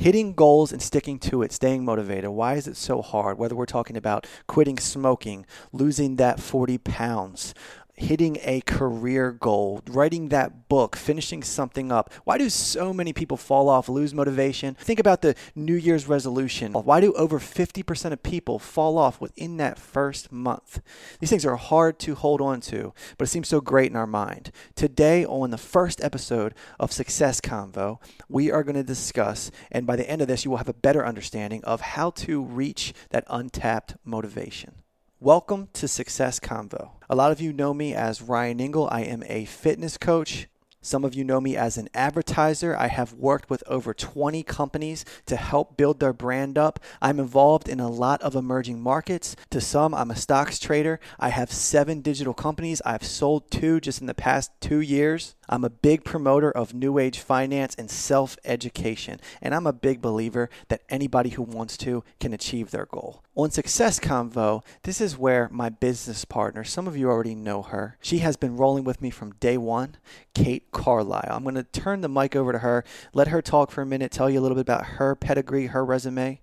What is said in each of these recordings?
Hitting goals and sticking to it, staying motivated. Why is it so hard? Whether we're talking about quitting smoking, losing that 40 pounds, hitting a career goal, writing that book, finishing something up. Why do so many people fall off, lose motivation? Think about the New Year's resolution. Why do over 50% of people fall off within that first month? These things are hard to hold on to, but it seems so great in our mind. Today, on the first episode of Success Convo, we are going to discuss, and by the end of this, you will have a better understanding of how to reach that untapped motivation. Welcome to Success Convo. A lot of you know me as Ryan Ingle. I am a fitness coach. Some of you know me as an advertiser. I have worked with over 20 companies to help build their brand up. I'm involved in a lot of emerging markets. To some, I'm a stocks trader. I have seven digital companies. I've sold two just in the past two years. I'm a big promoter of new age finance and self education, and I'm a big believer that anybody who wants to can achieve their goal. On Success Convo, this is where my business partner, some of you already know her, she has been rolling with me from day one, Kate Carlisle. I'm going to turn the mic over to her, let her talk for a minute, tell you a little bit about her pedigree, her resume,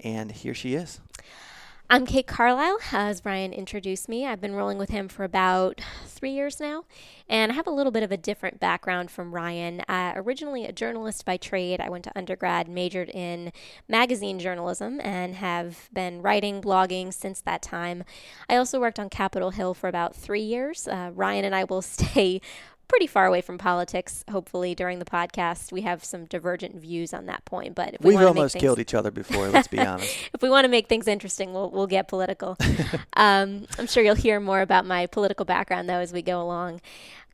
and here she is. I'm Kate Carlisle. As Ryan introduced me, I've been rolling with him for about three years now, and I have a little bit of a different background from Ryan. Uh, originally a journalist by trade, I went to undergrad, majored in magazine journalism, and have been writing, blogging since that time. I also worked on Capitol Hill for about three years. Uh, Ryan and I will stay pretty far away from politics. Hopefully, during the podcast, we have some divergent views on that point. But if we have almost things... killed each other before. Let's be honest. if we want to make things interesting, we'll we'll get political. um, I'm sure you'll hear more about my political background though as we go along.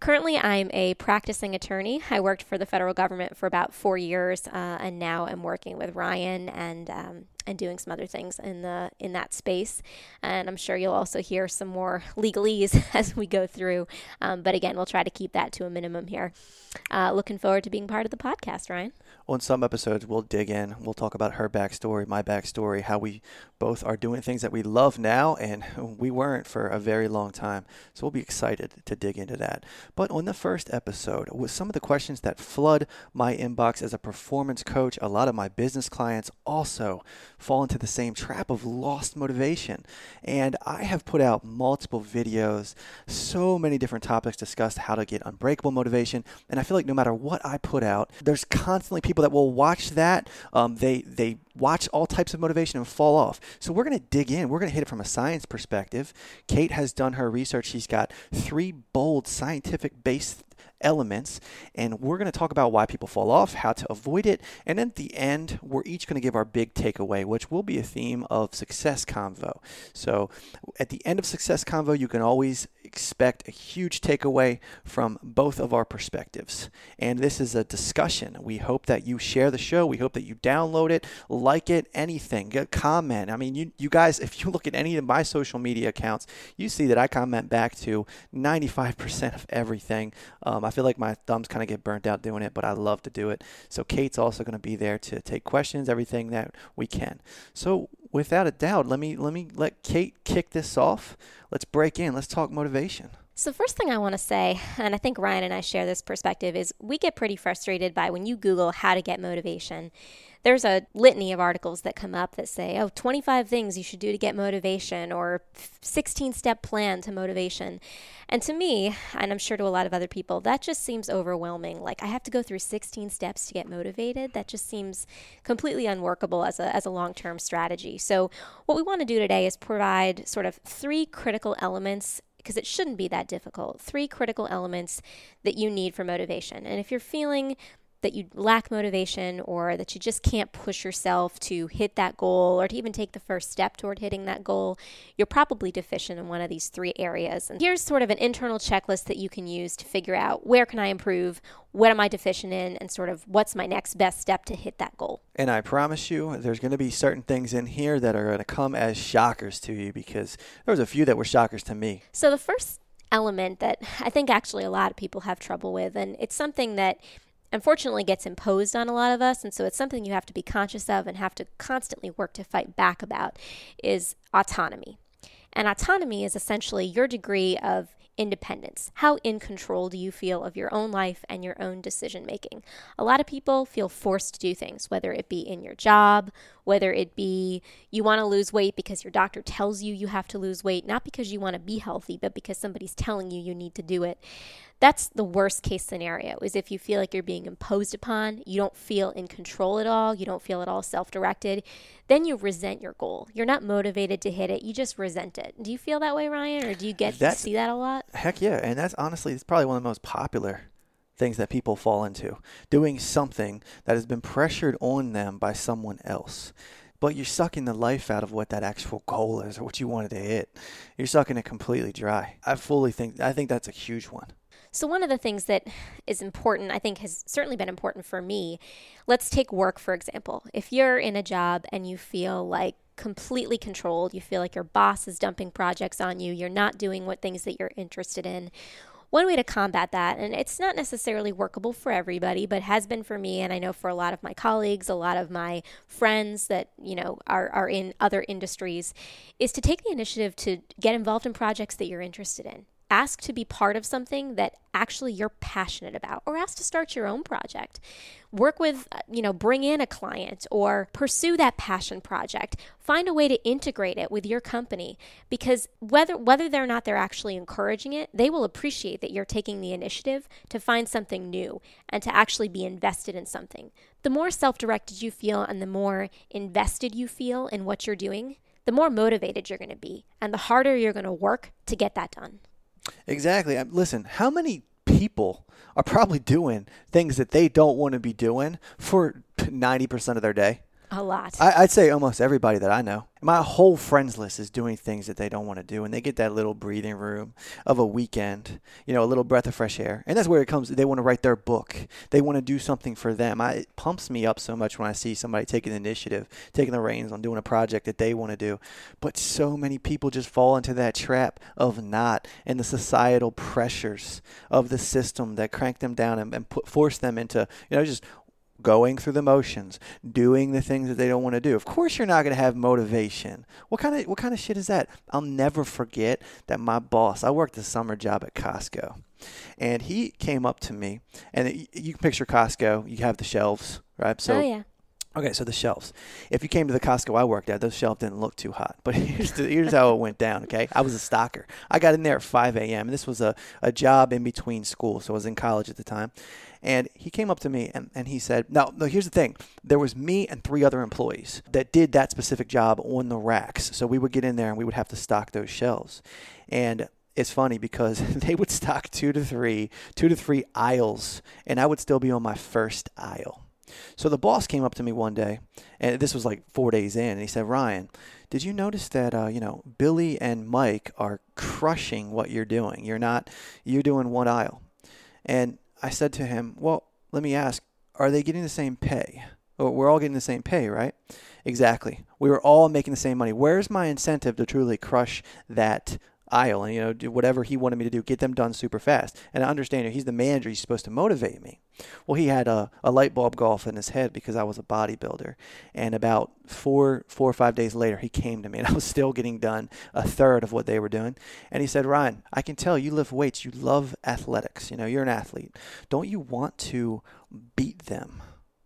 Currently, I'm a practicing attorney. I worked for the federal government for about four years, uh, and now I'm working with Ryan and um, and doing some other things in the in that space. And I'm sure you'll also hear some more legalese as we go through. Um, but again, we'll try to keep that to a minimum here. Uh, looking forward to being part of the podcast, Ryan on some episodes, we'll dig in. We'll talk about her backstory, my backstory, how we both are doing things that we love now and we weren't for a very long time. So we'll be excited to dig into that. But on the first episode, with some of the questions that flood my inbox as a performance coach, a lot of my business clients also fall into the same trap of lost motivation. And I have put out multiple videos, so many different topics discussed how to get unbreakable motivation. And I feel like no matter what I put out, there's constantly people that will watch that. Um, they they watch all types of motivation and fall off. So we're going to dig in. We're going to hit it from a science perspective. Kate has done her research. She's got three bold scientific based elements and we're going to talk about why people fall off, how to avoid it, and at the end we're each going to give our big takeaway, which will be a theme of success convo. So at the end of success convo, you can always expect a huge takeaway from both of our perspectives. And this is a discussion. We hope that you share the show. We hope that you download it, like it, anything, get comment. I mean, you, you guys, if you look at any of my social media accounts, you see that I comment back to 95% of everything. Um, I feel like my thumbs kind of get burnt out doing it, but I love to do it. So Kate's also going to be there to take questions, everything that we can. So without a doubt, let me let me let Kate kick this off. Let's break in. Let's talk motivation. So, first thing I want to say, and I think Ryan and I share this perspective, is we get pretty frustrated by when you Google how to get motivation. There's a litany of articles that come up that say, oh, 25 things you should do to get motivation, or 16 step plan to motivation. And to me, and I'm sure to a lot of other people, that just seems overwhelming. Like, I have to go through 16 steps to get motivated. That just seems completely unworkable as a, as a long term strategy. So, what we want to do today is provide sort of three critical elements because it shouldn't be that difficult. Three critical elements that you need for motivation. And if you're feeling that you lack motivation or that you just can't push yourself to hit that goal or to even take the first step toward hitting that goal, you're probably deficient in one of these three areas. And here's sort of an internal checklist that you can use to figure out where can I improve, what am I deficient in, and sort of what's my next best step to hit that goal. And I promise you, there's going to be certain things in here that are going to come as shockers to you because there was a few that were shockers to me. So the first element that I think actually a lot of people have trouble with, and it's something that unfortunately gets imposed on a lot of us and so it's something you have to be conscious of and have to constantly work to fight back about is autonomy and autonomy is essentially your degree of independence. How in control do you feel of your own life and your own decision making? A lot of people feel forced to do things, whether it be in your job, whether it be you want to lose weight because your doctor tells you you have to lose weight, not because you want to be healthy, but because somebody's telling you you need to do it. That's the worst case scenario is if you feel like you're being imposed upon, you don't feel in control at all, you don't feel at all self-directed, then you resent your goal. You're not motivated to hit it, you just resent it. Do you feel that way, Ryan, or do you get to see that a lot? Heck yeah, and that's honestly it's probably one of the most popular things that people fall into. Doing something that has been pressured on them by someone else. But you're sucking the life out of what that actual goal is or what you wanted to hit. You're sucking it completely dry. I fully think I think that's a huge one. So, one of the things that is important, I think, has certainly been important for me. Let's take work, for example. If you're in a job and you feel like completely controlled, you feel like your boss is dumping projects on you, you're not doing what things that you're interested in, one way to combat that, and it's not necessarily workable for everybody, but has been for me, and I know for a lot of my colleagues, a lot of my friends that you know are are in other industries, is to take the initiative to get involved in projects that you're interested in ask to be part of something that actually you're passionate about or ask to start your own project. Work with uh, you know bring in a client or pursue that passion project. Find a way to integrate it with your company because whether whether they're not they're actually encouraging it they will appreciate that you're taking the initiative to find something new and to actually be invested in something. The more self-directed you feel and the more invested you feel in what you're doing the more motivated you're going to be and the harder you're going to work to get that done Exactly. Um, listen, how many people are probably doing things that they don't want to be doing for 90% of their day? A lot. I, would say almost everybody that I know. My whole friends list is doing things that they don't want to do, and they get that little breathing room of a weekend, you know, a little breath of fresh air. And that's where it comes. They want to write their book. They want to do something for them. I, it pumps me up so much when I see somebody taking the initiative, taking the reins on doing a project that they want to do. But so many people just fall into that trap of not, and the societal pressures of the system that crank them down and, and put, force them into, you know, just going through the motions, doing the things that they don't want to do. Of course you're not going to have motivation. What kind of what kind of shit is that? I'll never forget that my boss, I worked a summer job at Costco. And he came up to me and you can picture Costco, you have the shelves, right? So oh, yeah. Okay, so the shelves. If you came to the Costco I worked at, those shelves didn't look too hot. But here's, the, here's how it went down, okay? I was a stalker. I got in there at 5 a.m., and this was a, a job in between school, so I was in college at the time. And he came up to me and, and he said, now, no, here's the thing. There was me and three other employees that did that specific job on the racks. So we would get in there and we would have to stock those shelves. And it's funny because they would stock two to three, two to three aisles, and I would still be on my first aisle. So the boss came up to me one day, and this was like four days in, and he said, Ryan, did you notice that uh, you know Billy and Mike are crushing what you're doing? You're not, you're doing one aisle, and I said to him, Well, let me ask, are they getting the same pay? we're all getting the same pay, right? Exactly. We were all making the same money. Where's my incentive to truly crush that aisle and you know do whatever he wanted me to do, get them done super fast. And I understand he's the manager; he's supposed to motivate me. Well, he had a, a light bulb go off in his head because I was a bodybuilder. And about four four or five days later, he came to me, and I was still getting done a third of what they were doing. And he said, "Ryan, I can tell you lift weights. You love athletics. You know, you're an athlete. Don't you want to beat them?"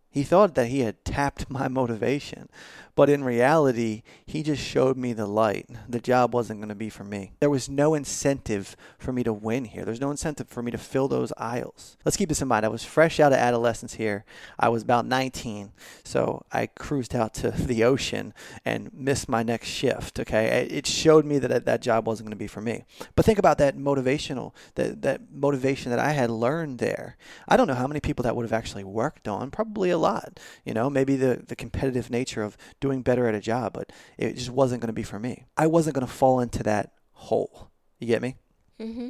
He thought that he had tapped my motivation, but in reality, he just showed me the light. The job wasn't going to be for me. There was no incentive for me to win here. There's no incentive for me to fill those aisles. Let's keep this in mind. I was fresh out of adolescence here. I was about 19, so I cruised out to the ocean and missed my next shift. Okay, it showed me that that job wasn't going to be for me. But think about that motivational, that that motivation that I had learned there. I don't know how many people that would have actually worked on. Probably a lot. You know, maybe the the competitive nature of doing better at a job, but it just wasn't going to be for me. I wasn't going to fall into that hole. You get me? Mm-hmm.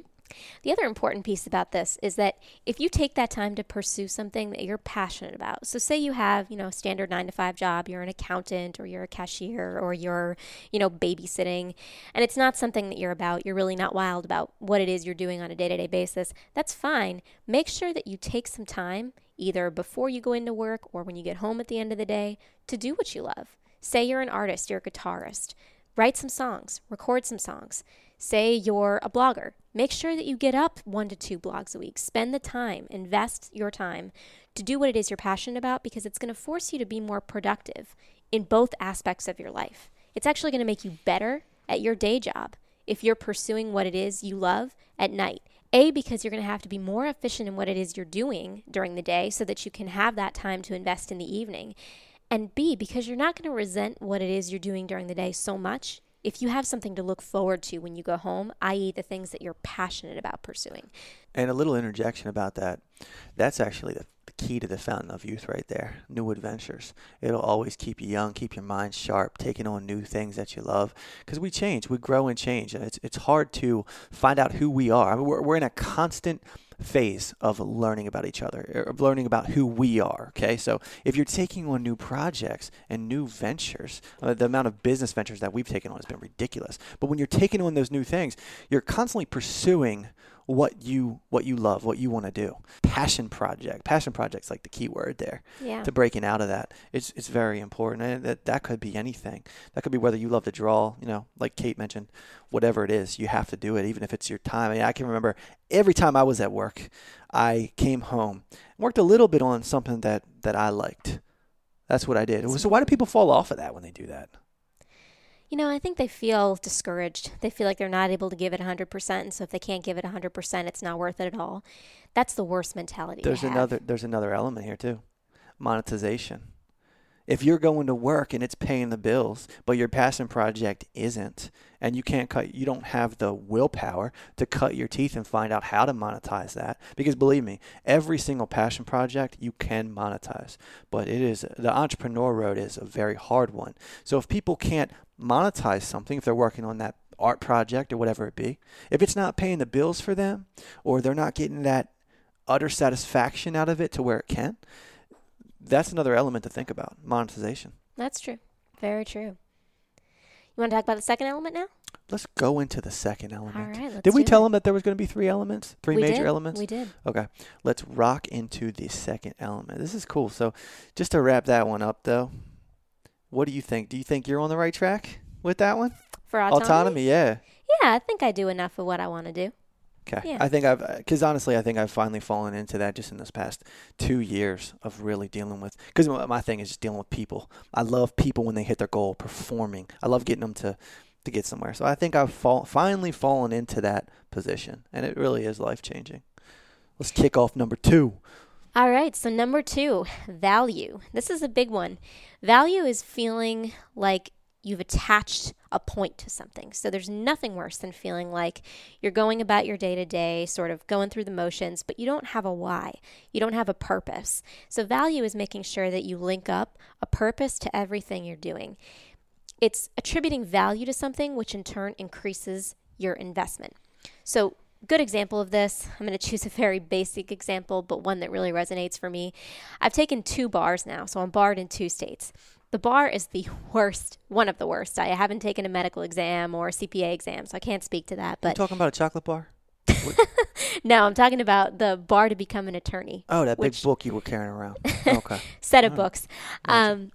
The other important piece about this is that if you take that time to pursue something that you're passionate about, so say you have, you know, a standard nine to five job, you're an accountant or you're a cashier or you're, you know, babysitting, and it's not something that you're about, you're really not wild about what it is you're doing on a day to day basis, that's fine. Make sure that you take some time, either before you go into work or when you get home at the end of the day, to do what you love. Say you're an artist, you're a guitarist. Write some songs, record some songs. Say you're a blogger. Make sure that you get up one to two blogs a week. Spend the time, invest your time to do what it is you're passionate about because it's going to force you to be more productive in both aspects of your life. It's actually going to make you better at your day job if you're pursuing what it is you love at night. A, because you're going to have to be more efficient in what it is you're doing during the day so that you can have that time to invest in the evening. And B, because you're not going to resent what it is you're doing during the day so much if you have something to look forward to when you go home, i.e., the things that you're passionate about pursuing. And a little interjection about that. That's actually the key to the fountain of youth right there. New adventures. It'll always keep you young, keep your mind sharp, taking on new things that you love. Because we change, we grow and change, and it's it's hard to find out who we are. I mean, we're we're in a constant phase of learning about each other, of learning about who we are. Okay, so if you're taking on new projects and new ventures, uh, the amount of business ventures that we've taken on has been ridiculous. But when you're taking on those new things, you're constantly pursuing what you what you love, what you want to do. Passion project. Passion project's like the key word there. Yeah. To breaking out of that, it's it's very important, and that that could be anything. That could be whether you love to draw, you know, like Kate mentioned, whatever it is, you have to do it, even if it's your time. I, mean, I can remember every time I was at work, I came home, worked a little bit on something that that I liked. That's what I did. So why do people fall off of that when they do that? You know, I think they feel discouraged. They feel like they're not able to give it 100%. And so if they can't give it 100%, it's not worth it at all. That's the worst mentality. There's another there's another element here too. Monetization. If you're going to work and it's paying the bills, but your passion project isn't, and you can't cut you don't have the willpower to cut your teeth and find out how to monetize that because believe me every single passion project you can monetize but it is the entrepreneur road is a very hard one so if people can't monetize something if they're working on that art project or whatever it be if it's not paying the bills for them or they're not getting that utter satisfaction out of it to where it can that's another element to think about monetization that's true very true you want to talk about the second element now? Let's go into the second element. All right. Let's did we tell it. them that there was going to be three elements, three we major did. elements? We did. Okay. Let's rock into the second element. This is cool. So, just to wrap that one up, though, what do you think? Do you think you're on the right track with that one? For autonomy? Autonomy, yeah. Yeah, I think I do enough of what I want to do. Okay. Yeah. I think I've, uh, because honestly, I think I've finally fallen into that just in this past two years of really dealing with, because my thing is just dealing with people. I love people when they hit their goal, performing. I love getting them to to get somewhere. So I think I've fall, finally fallen into that position, and it really is life changing. Let's kick off number two. All right, so number two, value. This is a big one. Value is feeling like you've attached a point to something. So there's nothing worse than feeling like you're going about your day to day, sort of going through the motions, but you don't have a why. You don't have a purpose. So value is making sure that you link up a purpose to everything you're doing. It's attributing value to something, which in turn increases your investment. So, good example of this, I'm going to choose a very basic example, but one that really resonates for me. I've taken two bars now, so I'm barred in two states. The bar is the worst, one of the worst. I haven't taken a medical exam or a CPA exam, so I can't speak to that. But you talking about a chocolate bar? no, I'm talking about the bar to become an attorney. Oh, that big book you were carrying around. Okay. set of books. Um,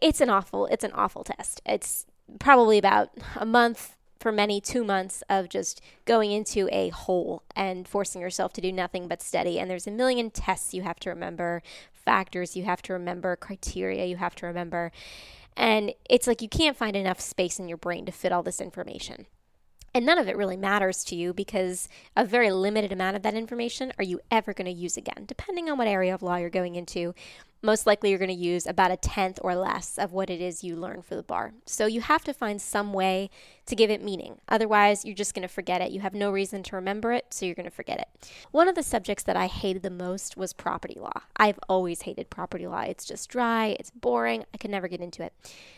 it's an awful it's an awful test. It's probably about a month for many two months of just going into a hole and forcing yourself to do nothing but study. And there's a million tests you have to remember, factors you have to remember, criteria you have to remember. And it's like you can't find enough space in your brain to fit all this information. And none of it really matters to you because a very limited amount of that information are you ever going to use again, depending on what area of law you're going into most likely you're going to use about a tenth or less of what it is you learn for the bar. So you have to find some way to give it meaning. Otherwise, you're just going to forget it. You have no reason to remember it, so you're going to forget it. One of the subjects that I hated the most was property law. I've always hated property law. It's just dry, it's boring. I could never get into it.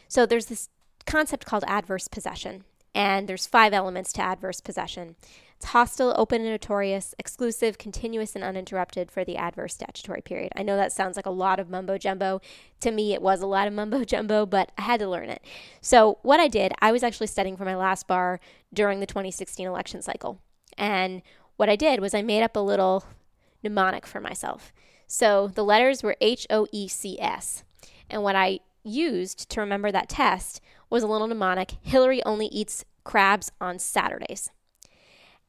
So there's this concept called adverse possession. And there's five elements to adverse possession. It's hostile, open and notorious, exclusive, continuous, and uninterrupted for the adverse statutory period. I know that sounds like a lot of mumbo jumbo. To me, it was a lot of mumbo jumbo, but I had to learn it. So, what I did, I was actually studying for my last bar during the 2016 election cycle. And what I did was I made up a little mnemonic for myself. So, the letters were H O E C S. And what I used to remember that test was a little mnemonic Hillary only eats crabs on Saturdays.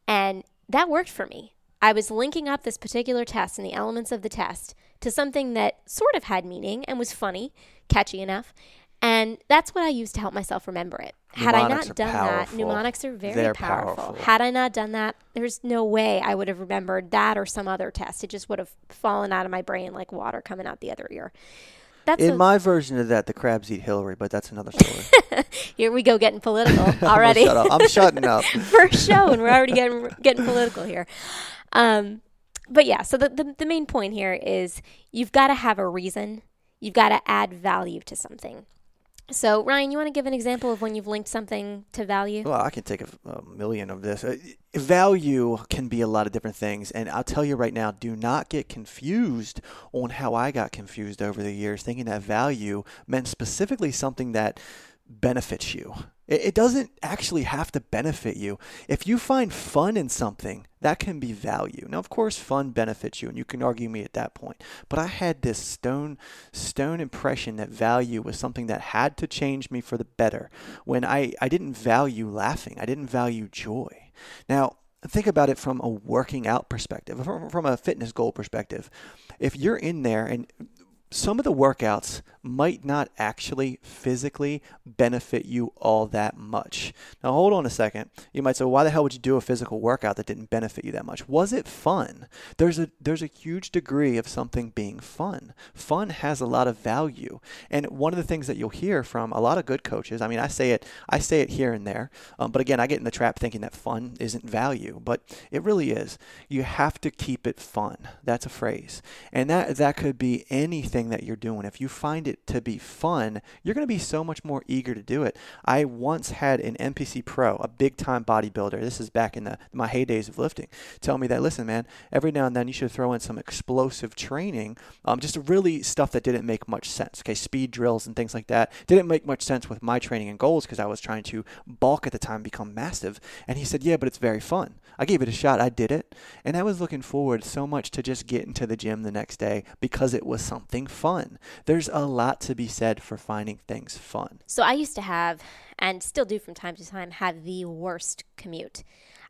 And that worked for me. I was linking up this particular test and the elements of the test to something that sort of had meaning and was funny, catchy enough. And that's what I used to help myself remember it. Had I Mnemonics not done powerful. that, mnemonics are very powerful. powerful. Had I not done that, there's no way I would have remembered that or some other test. It just would have fallen out of my brain like water coming out the other ear. That's In a- my version of that, the crabs eat Hillary, but that's another story. here we go getting political already. shut up. I'm shutting up. first show and we're already getting getting political here. Um, but yeah, so the, the the main point here is you've got to have a reason. You've got to add value to something. So Ryan, you want to give an example of when you've linked something to value? Well, I can take a, a million of this. Uh, value can be a lot of different things, and I'll tell you right now: do not get confused on how I got confused over the years, thinking that value meant specifically something that benefits you. It, doesn't actually have to benefit you. If you find fun in something, that can be value. Now, of course, fun benefits you, and you can argue me at that point. But I had this stone, stone impression that value was something that had to change me for the better. When I, I didn't value laughing, I didn't value joy. Now, think about it from a working out perspective, from a fitness goal perspective. If you're in there and some of the workouts might not actually physically benefit you all that much. Now, hold on a second. You might say, why the hell would you do a physical workout that didn't benefit you that much? Was it fun? There's a there's a huge degree of something being fun. Fun has a lot of value, and one of the things that you'll hear from a lot of good coaches. I mean, I say it I say it here and there, um, but again, I get in the trap thinking that fun isn't value, but it really is. You have to keep it fun. That's a phrase, and that that could be anything that you're doing. If you find it to be fun, you're going to be so much more eager to do it. I once had an NPC pro, a big time bodybuilder. This is back in the my heydays of lifting. Tell me that listen, man, every now and then you should throw in some explosive training, um, just really stuff that didn't make much sense. Okay, speed drills and things like that didn't make much sense with my training and goals because I was trying to bulk at the time, become massive. And he said, yeah, but it's very fun. I gave it a shot. I did it, and I was looking forward so much to just getting to the gym the next day because it was something fun. There's a lot to be said for finding things fun. So I used to have, and still do from time to time, have the worst commute.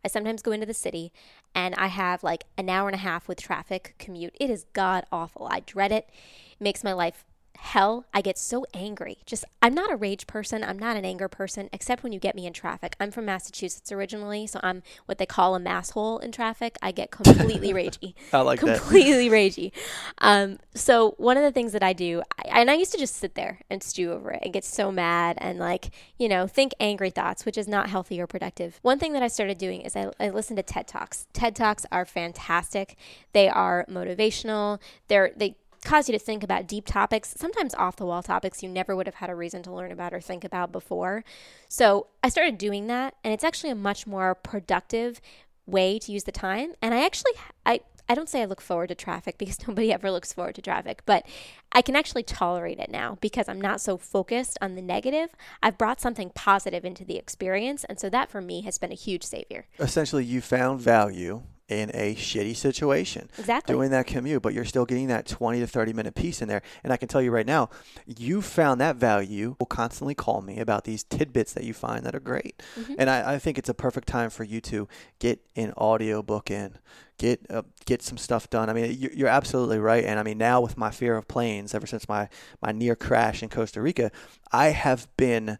I sometimes go into the city and I have like an hour and a half with traffic commute. It is god awful. I dread it. It makes my life hell. I get so angry. Just, I'm not a rage person. I'm not an anger person, except when you get me in traffic. I'm from Massachusetts originally, so I'm what they call a mass hole in traffic. I get completely ragey I like that. completely ragey. Um, so one of the things that I do, I, and I used to just sit there and stew over it and get so mad and like, you know, think angry thoughts, which is not healthy or productive. One thing that I started doing is I, I listen to TED Talks. TED Talks are fantastic. They are motivational. They're, they cause you to think about deep topics, sometimes off the wall topics you never would have had a reason to learn about or think about before. So I started doing that, and it's actually a much more productive way to use the time. And I actually, I, I don't say I look forward to traffic because nobody ever looks forward to traffic, but I can actually tolerate it now because I'm not so focused on the negative. I've brought something positive into the experience. And so that for me has been a huge savior. Essentially, you found value in a shitty situation Exactly. doing that commute, but you're still getting that 20 to 30 minute piece in there. And I can tell you right now, you found that value will constantly call me about these tidbits that you find that are great. And I, I think it's a perfect time for you to get an audio book in. Get uh, get some stuff done. I mean, you- you're absolutely right. And I mean, now with my fear of planes, ever since my my near crash in Costa Rica, I have been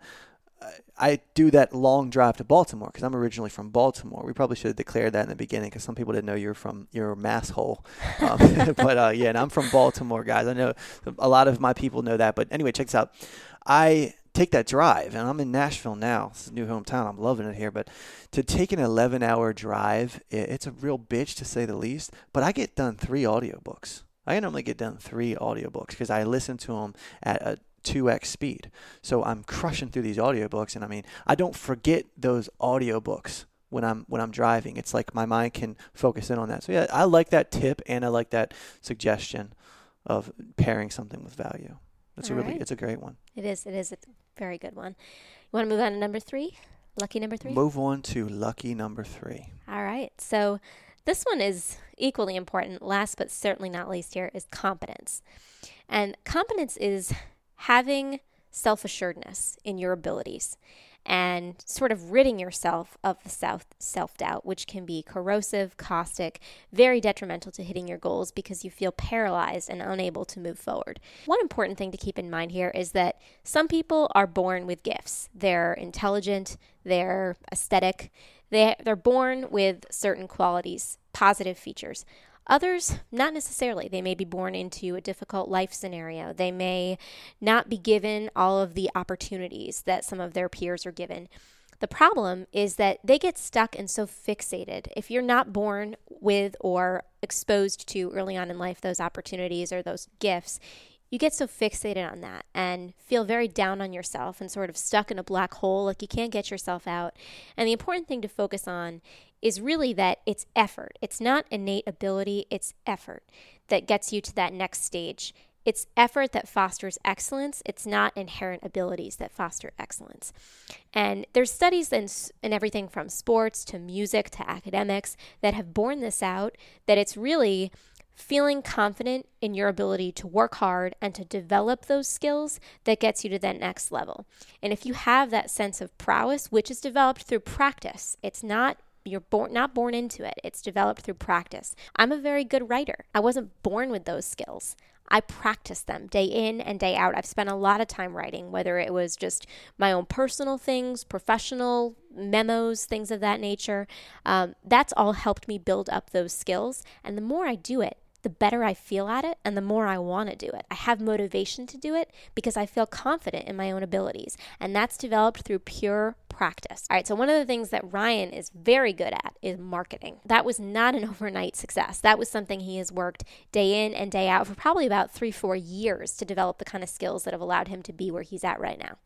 I do that long drive to Baltimore because I'm originally from Baltimore. We probably should have declared that in the beginning because some people didn't know you're from your mass hole. Um, but uh, yeah, and I'm from Baltimore, guys. I know a lot of my people know that. But anyway, check this out. I take that drive, and I'm in Nashville now. This is new hometown. I'm loving it here. But to take an 11 hour drive, it's a real bitch to say the least. But I get done three audiobooks. I normally get done three audiobooks because I listen to them at a 2x speed. So I'm crushing through these audiobooks and I mean, I don't forget those audiobooks when I'm when I'm driving. It's like my mind can focus in on that. So yeah, I like that tip and I like that suggestion of pairing something with value. That's a really right. it's a great one. It is. It is a very good one. You want to move on to number three? Lucky number three? Move on to lucky number 3. All right. So this one is equally important. Last but certainly not least here is competence. And competence is having self assuredness in your abilities. and sort of ridding yourself of the self doubt, which can be corrosive, caustic, very detrimental to hitting your goals because you feel paralyzed and unable to move forward. One important thing to keep in mind here is that some people are born with gifts. They're intelligent, they're aesthetic, they, they're born with certain qualities, positive features. Others, not necessarily. They may be born into a difficult life scenario. They may not be given all of the opportunities that some of their peers are given. The problem is that they get stuck and so fixated. If you're not born with or exposed to early on in life those opportunities or those gifts, you get so fixated on that and feel very down on yourself and sort of stuck in a black hole, like you can't get yourself out. And the important thing to focus on is really that it's effort. It's not innate ability, it's effort that gets you to that next stage. It's effort that fosters excellence. It's not inherent abilities that foster excellence. And there's studies in, in everything from sports to music to academics that have borne this out that it's really feeling confident in your ability to work hard and to develop those skills that gets you to that next level. And if you have that sense of prowess, which is developed through practice, it's not you're born not born into it. It's developed through practice. I'm a very good writer. I wasn't born with those skills. I practice them day in and day out. I've spent a lot of time writing, whether it was just my own personal things, professional memos, things of that nature. Um, that's all helped me build up those skills. And the more I do it, the better I feel at it and the more I want to do it. I have motivation to do it because I feel confident in my own abilities. And that's developed through pure practice. All right, so one of the things that Ryan is very good at is marketing. That was not an overnight success. That was something he has worked day in and day out for probably about three, four years to develop the kind of skills that have allowed him to be where he's at right now.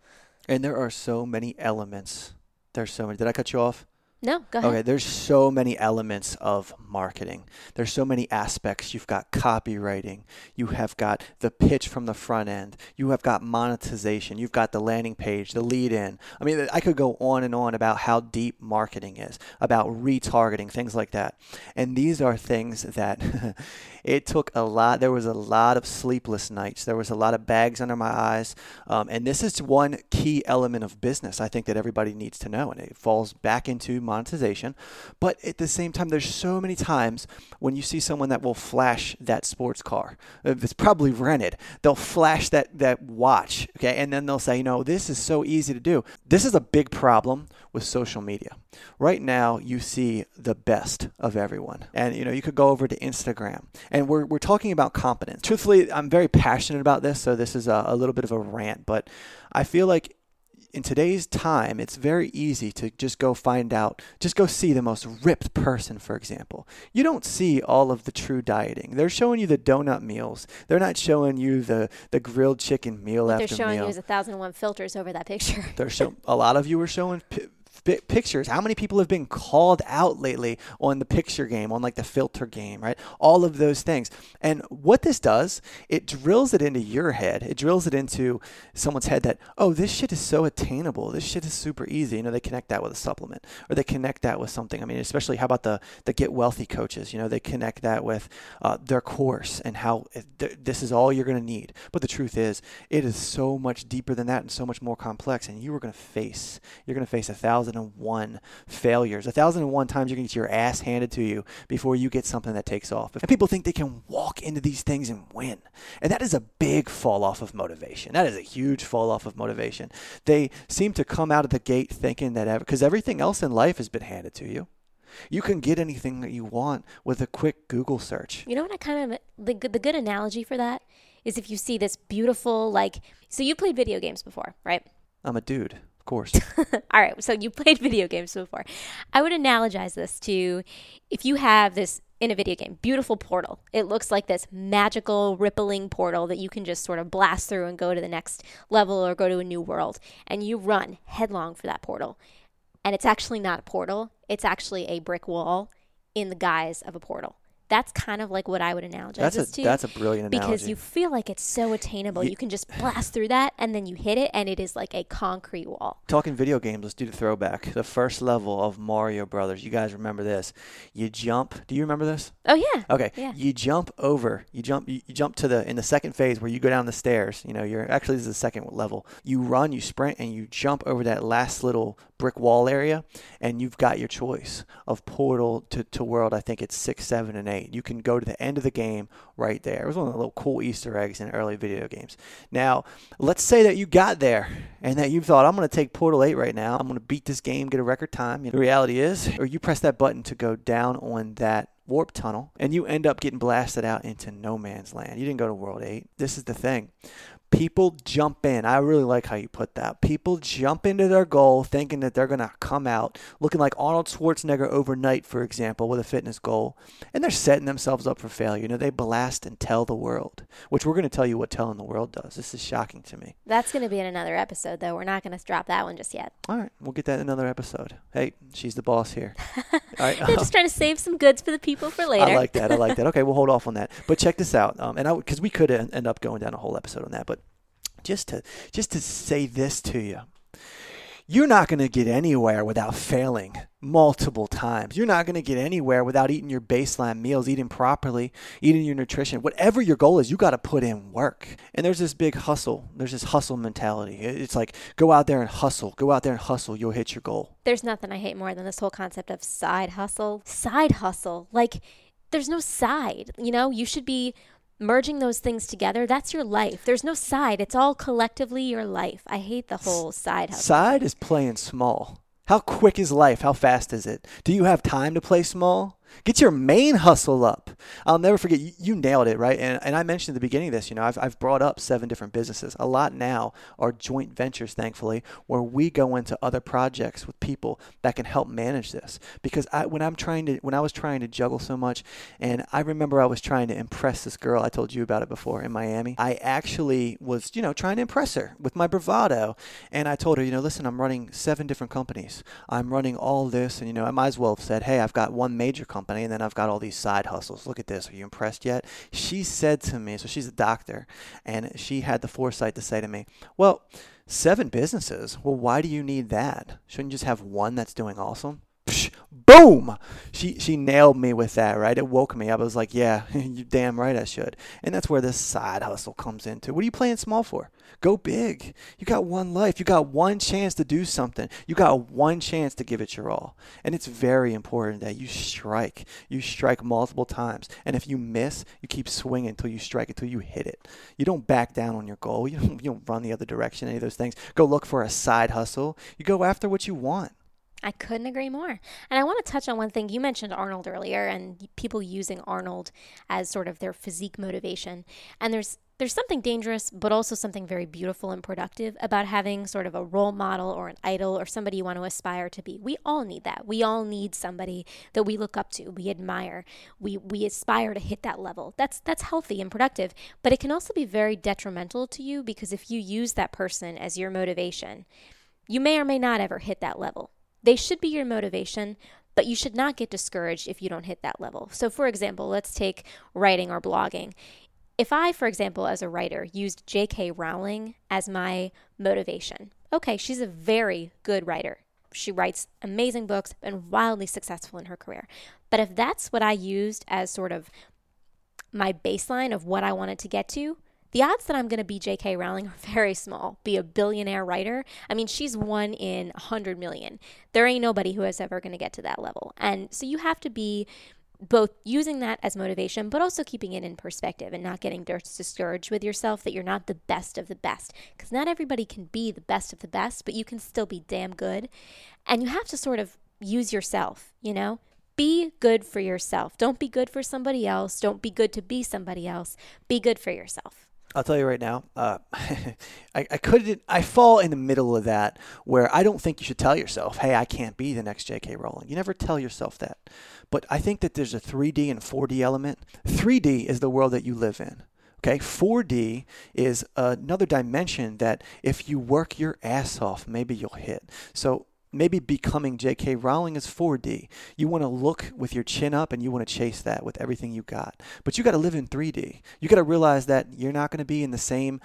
And there are so many elements. There's so many. Did I cut you off? No, go ahead. Okay, there's so many elements of marketing. There's so many aspects. You've got copywriting, you have got the pitch from the front end, you have got monetization, you've got the landing page, the lead in. I mean, I could go on and on about how deep marketing is, about retargeting, things like that. And these are things that it took a lot. There was a lot of sleepless nights. There was a lot of bags under my eyes. Um, and this is one key element of business I think that everybody needs to know. And it falls back into monetization. But at the same time, there's so many times when you see someone that will flash that sports car. Uh, it's probably rented. They'll flash that, that watch, okay? And then they'll say, you know, this is so easy to do. This is a big problem with social media. Right now, you see the best of everyone. And, you know, you could go over to Instagram. And we're, we're talking about competence. Truthfully, I'm very passionate about this, so this is a, a little bit of a rant, but I feel like in today's time, it's very easy to just go find out, just go see the most ripped person, for example. You don't see all of the true dieting. They're showing you the donut meals. They're not showing you the, the grilled chicken meal what after meal. They're showing you is a thousand and one filters over that picture. They're show, a lot of you are showing pictures. How many people have been called out lately on the picture game, on like the filter game, right? All of those things. And what this does, it drills it into your head. It drills it into someone's head that, oh, this shit is so attainable. This shit is super easy. You know, they connect that with a supplement or they connect that with something. I mean, especially how about the, the get wealthy coaches? You know, they connect that with uh, their course and how th- this is all you're going to need. But the truth is, it is so much deeper than that and so much more complex. And you are going to face, you're going to face a thousand 1,001 failures. 1,001 times you're going to get your ass handed to you before you get something that takes off. And people think they can walk into these things and win. And that is a big fall off of motivation. That is a huge fall off of motivation. They seem to come out of the gate thinking that, because everything else in life has been handed to you. You can get anything that you want with a quick Google search. You know what I kind of the the good analogy for that is if you see this beautiful like so you played video games before, right? I'm a dude course. All right. So you played video games before. I would analogize this to if you have this in a video game, beautiful portal. It looks like this magical, rippling portal that you can just sort of blast through and go to the next level or go to a new world. And you run headlong for that portal. And it's actually not a portal, it's actually a brick wall in the guise of a portal. That's kind of like what I would analogize That's a to. that's a brilliant analogy. because you feel like it's so attainable. Ye- You can just blast through that and then you hit it and it is like a concrete wall. Talking video games, let's do the throwback. The first level of Mario Brothers. You guys remember this? You jump. Do you remember this? Oh yeah. Okay. Yeah. You jump over. You jump. You, you jump to the in the second phase where you go down the stairs. You know, you're actually this is the second level. You run, you sprint, and you jump over that last little brick wall area, and you've got your choice of portal to, to world. I think it's six, seven, and eight. You can go to the end of the game right there. It was one of the little cool Easter eggs in early video games. Now, let's say that you got there and that you thought, I'm going to take Portal 8 right now. I'm going to beat this game, get a record time. The reality is, or you press that button to go down on that warp tunnel and you end up getting blasted out into no man's land. You didn't go to World 8. This is the thing. People jump in. I really like how you put that. People jump into their goal thinking that they're going to come out looking like Arnold Schwarzenegger overnight, for example, with a fitness goal. And they're setting themselves up for failure. You know, they blast and tell the world, which we're going to tell you what telling the world does. This is shocking to me. That's going to be in another episode though. We're not going to drop that one just yet. All right, we'll get that in another episode. Hey, she's the boss here. All right. They're just trying to save some goods for the people for later. I like that. I like that. Okay, we'll hold off on that. But check this out. Um, and because we could end up going down a whole episode on that, but just to just to say this to you, you're not going to get anywhere without failing multiple times. You're not going to get anywhere without eating your baseline meals, eating properly, eating your nutrition. Whatever your goal is, you got to put in work. And there's this big hustle. There's this hustle mentality. It's like go out there and hustle. Go out there and hustle. You'll hit your goal. There's nothing I hate more than this whole concept of side hustle. Side hustle. Like, there's no side. You know, you should be merging those things together. That's your life. There's no side. It's all collectively your life. I hate the whole side hustle. Side is playing small. How quick is life? How fast is it? Do you have time to play small? Get your main hustle up. I'll never forget, you, you nailed it, right? And, and I mentioned at the beginning of this, you know, I've, I've brought up seven different businesses. A lot now are joint ventures, thankfully, where we go into other projects with people that can help manage this. Because I, when I'm trying to, when I was trying to juggle so much, and I remember I was trying to impress this girl, I told you about it before in Miami. I actually was, you know, trying to impress her with my bravado. And I told her, you know, listen, I'm running seven different companies. I'm running all this. And, you know, I might as well have said, hey, I've got one major company and then I've got all these side hustles. Look at this. Are you impressed yet? She said to me, so she's a doctor, and she had the foresight to say to me, well, seven businesses. Well, why do you need that? Shouldn't you just have one that's doing awesome? Psh, boom! She she nailed me with that, right? It woke me up. I was like, yeah, you damn right I should. And that's where this side hustle comes into. What are you playing small for? Go big. You got one life. You got one chance to do something. You got one chance to give it your all. And it's very important that you strike. You strike multiple times. And if you miss, you keep swinging until you strike, until you hit it. You don't back down on your goal. You don't, you don't run the other direction, any of those things. Go look for a side hustle. You go after what you want. I couldn't agree more. And I want to touch on one thing. You mentioned Arnold earlier and people using Arnold as sort of their physique motivation. And there's there's something dangerous, but also something very beautiful and productive about having sort of a role model or an idol or somebody you want to aspire to be. We all need that. We all need somebody that we look up to, we admire, we we aspire to hit that level. That's that's healthy and productive, but it can also be very detrimental to you because if you use that person as your motivation, you may or may not ever hit that level. They should be your motivation, but you should not get discouraged if you don't hit that level. So, for example, let's take writing or blogging. If I, for example, as a writer, used J.K. Rowling as my motivation, okay, she's a very good writer. She writes amazing books and wildly successful in her career. But if that's what I used as sort of my baseline of what I wanted to get to, the odds that I'm going to be J.K. Rowling are very small. Be a billionaire writer. I mean, she's one in a 100 million. There ain't nobody who is ever going to get to that level. And so you have to be both using that as motivation, but also keeping it in perspective and not getting discouraged with yourself that you're not the best of the best. Because not everybody can be the best of the best, but you can still be damn good. And you have to sort of use yourself, you know? Be good for yourself. Don't be good for somebody else. Don't be good to be somebody else. Be good for yourself. I'll tell you right now, uh, I, I couldn't. I fall in the middle of that where I don't think you should tell yourself, "Hey, I can't be the next J.K. Rowling." You never tell yourself that. But I think that there's a 3D and 4D element. 3D is the world that you live in. Okay, 4D is another dimension that if you work your ass off, maybe you'll hit. So maybe becoming J.K. Rowling is 4D. You want to look with your chin up and you want to chase that with everything you got. But you got to live in 3D. You got to realize that you're not going to be in the same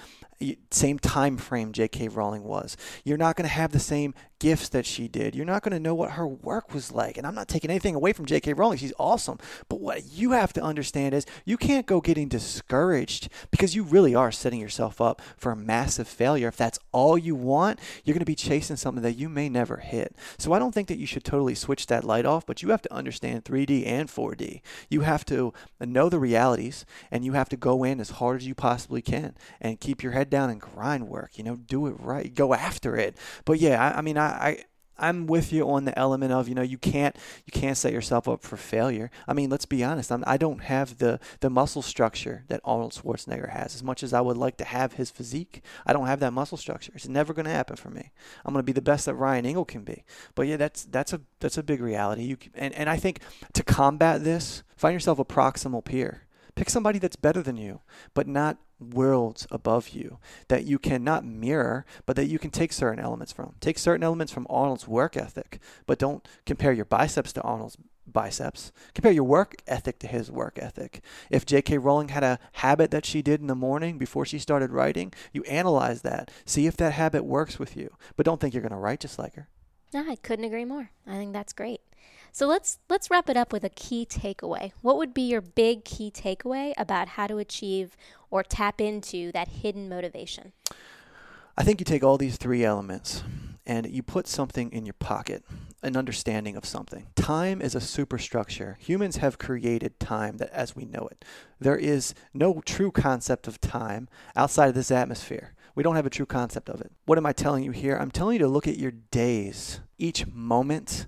same time frame J.K. Rowling was. You're not going to have the same gifts that she did. You're not going to know what her work was like. And I'm not taking anything away from J.K. Rowling. She's awesome. But what you have to understand is you can't go getting discouraged because you really are setting yourself up for a massive failure. If that's all you want, you're going to be chasing something that you may never hit. So I don't think that you should totally switch that light off, but you have to understand 3D and 4D. You have to know the realities and you have to go in as hard as you possibly can and keep your head down and grind work. You know, do it right, go after it. But yeah, I, I mean, I, I I'm with you on the element of you know you can't you can't set yourself up for failure. I mean, let's be honest. I'm, I do not have the the muscle structure that Arnold Schwarzenegger has. As much as I would like to have his physique, I don't have that muscle structure. It's never going to happen for me. I'm going to be the best that Ryan Engel can be. But yeah, that's that's a that's a big reality. You can, and and I think to combat this, find yourself a proximal peer. Pick somebody that's better than you, but not worlds above you that you cannot mirror, but that you can take certain elements from. Take certain elements from Arnold's work ethic, but don't compare your biceps to Arnold's biceps. Compare your work ethic to his work ethic. If J.K. Rowling had a habit that she did in the morning before she started writing, you analyze that. See if that habit works with you, but don't think you're going to write just like her. No, I couldn't agree more. I think that's great. So let's let's wrap it up with a key takeaway. What would be your big key takeaway about how to achieve or tap into that hidden motivation? I think you take all these three elements and you put something in your pocket, an understanding of something. Time is a superstructure. Humans have created time that as we know it. There is no true concept of time outside of this atmosphere. We don't have a true concept of it. What am I telling you here? I'm telling you to look at your days, each moment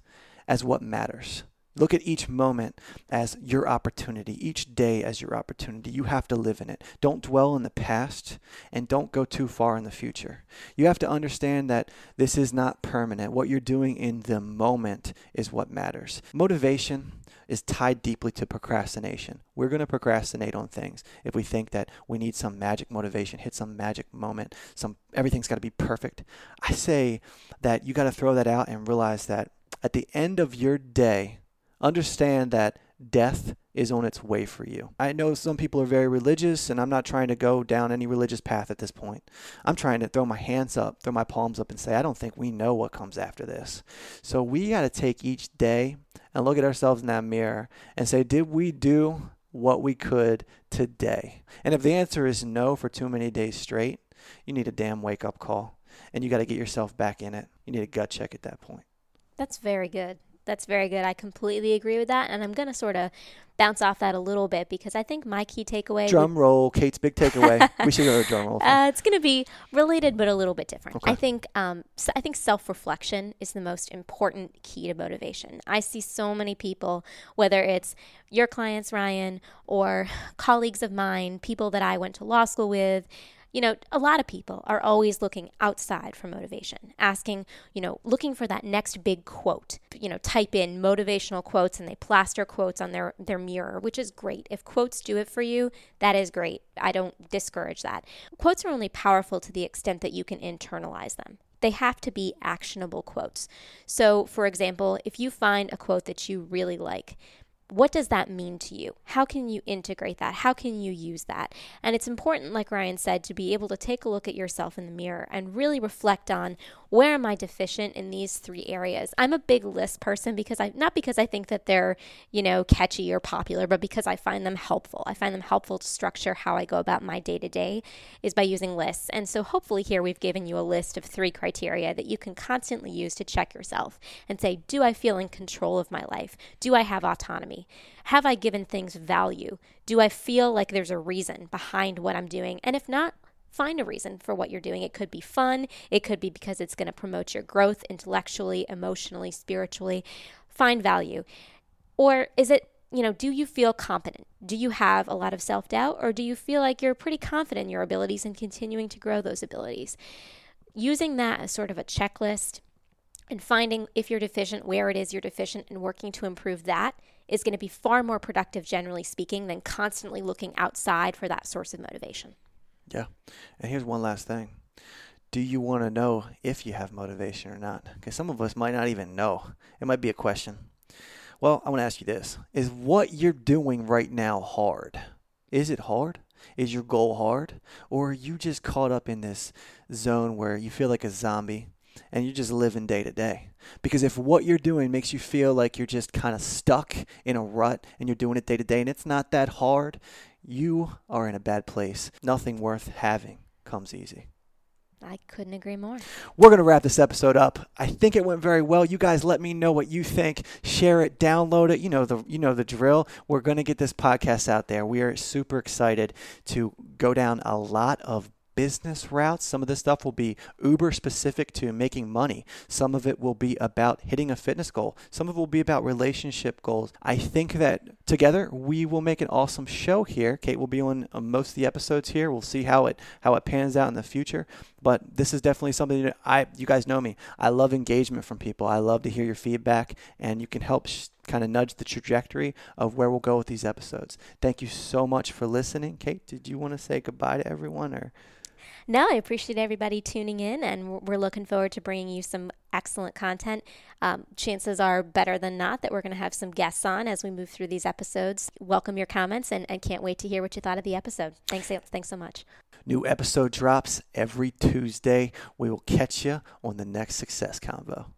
as what matters. Look at each moment as your opportunity, each day as your opportunity. You have to live in it. Don't dwell in the past and don't go too far in the future. You have to understand that this is not permanent. What you're doing in the moment is what matters. Motivation is tied deeply to procrastination. We're going to procrastinate on things if we think that we need some magic motivation, hit some magic moment, some everything's got to be perfect. I say that you got to throw that out and realize that at the end of your day, understand that death is on its way for you. I know some people are very religious, and I'm not trying to go down any religious path at this point. I'm trying to throw my hands up, throw my palms up, and say, I don't think we know what comes after this. So we got to take each day and look at ourselves in that mirror and say, Did we do what we could today? And if the answer is no for too many days straight, you need a damn wake up call, and you got to get yourself back in it. You need a gut check at that point. That's very good. That's very good. I completely agree with that. And I'm going to sort of bounce off that a little bit because I think my key takeaway. Drum would, roll, Kate's big takeaway. we should go to drum roll. Uh, it's going to be related, but a little bit different. Okay. I think um, so I think self reflection is the most important key to motivation. I see so many people, whether it's your clients, Ryan, or colleagues of mine, people that I went to law school with, you know, a lot of people are always looking outside for motivation, asking, you know, looking for that next big quote. You know, type in motivational quotes and they plaster quotes on their, their mirror, which is great. If quotes do it for you, that is great. I don't discourage that. Quotes are only powerful to the extent that you can internalize them they have to be actionable quotes. So, for example, if you find a quote that you really like, what does that mean to you? How can you integrate that? How can you use that? And it's important, like Ryan said, to be able to take a look at yourself in the mirror and really reflect on where am I deficient in these three areas? I'm a big list person because I not because I think that they're, you know, catchy or popular, but because I find them helpful. I find them helpful to structure how I go about my day to day is by using lists. And so hopefully here we've given you a list of three criteria that you can constantly use to check yourself and say, do I feel in control of my life? Do I have autonomy? Have I given things value? Do I feel like there's a reason behind what I'm doing? And if not, find a reason for what you're doing. It could be fun, it could be because it's going to promote your growth intellectually, emotionally, spiritually. Find value. Or is it, you know, do you feel competent? Do you have a lot of self doubt? Or do you feel like you're pretty confident in your abilities and continuing to grow those abilities? Using that as sort of a checklist and finding if you're deficient, where it is you're deficient, and working to improve that is going to be far more productive, generally speaking, than constantly looking outside for that source of motivation. Yeah. And here's one last thing do you want to know if you have motivation or not? Because some of us might not even know. It might be a question. Well, I want to ask you this Is what you're doing right now hard? Is it hard? Is your goal hard? Or are you just caught up in this zone where you feel like a zombie and you're just living day to day? Because if what you're doing makes you feel like you're just kind of stuck in a rut and you're doing it day to day and it's not that hard, you are in a bad place. Nothing worth having comes easy. I couldn't agree more. We're going to wrap this episode up. I think it went very well. You guys let me know what you think. Share it, download it. You know the you know the drill. We're going to get this podcast out there. We are super excited to go down a lot of business routes. Some of this stuff will be uber specific to making money. Some of it will be about hitting a fitness goal. Some of it will be about relationship goals. I think that together we will make an awesome show here. Kate will be on uh, most of the episodes here. We'll see how it how it pans out in the future. But this is definitely something that I you guys know me. I love engagement from people. I love to hear your feedback and you can help sh- kind of nudge the trajectory of where we'll go with these episodes. Thank you so much for listening. Kate, did you want to say goodbye to everyone or no, I appreciate everybody tuning in, and we're looking forward to bringing you some excellent content. Um, chances are better than not that we're going to have some guests on as we move through these episodes. Welcome your comments, and, and can't wait to hear what you thought of the episode. Thanks, thanks so much. New episode drops every Tuesday. We will catch you on the next Success Convo.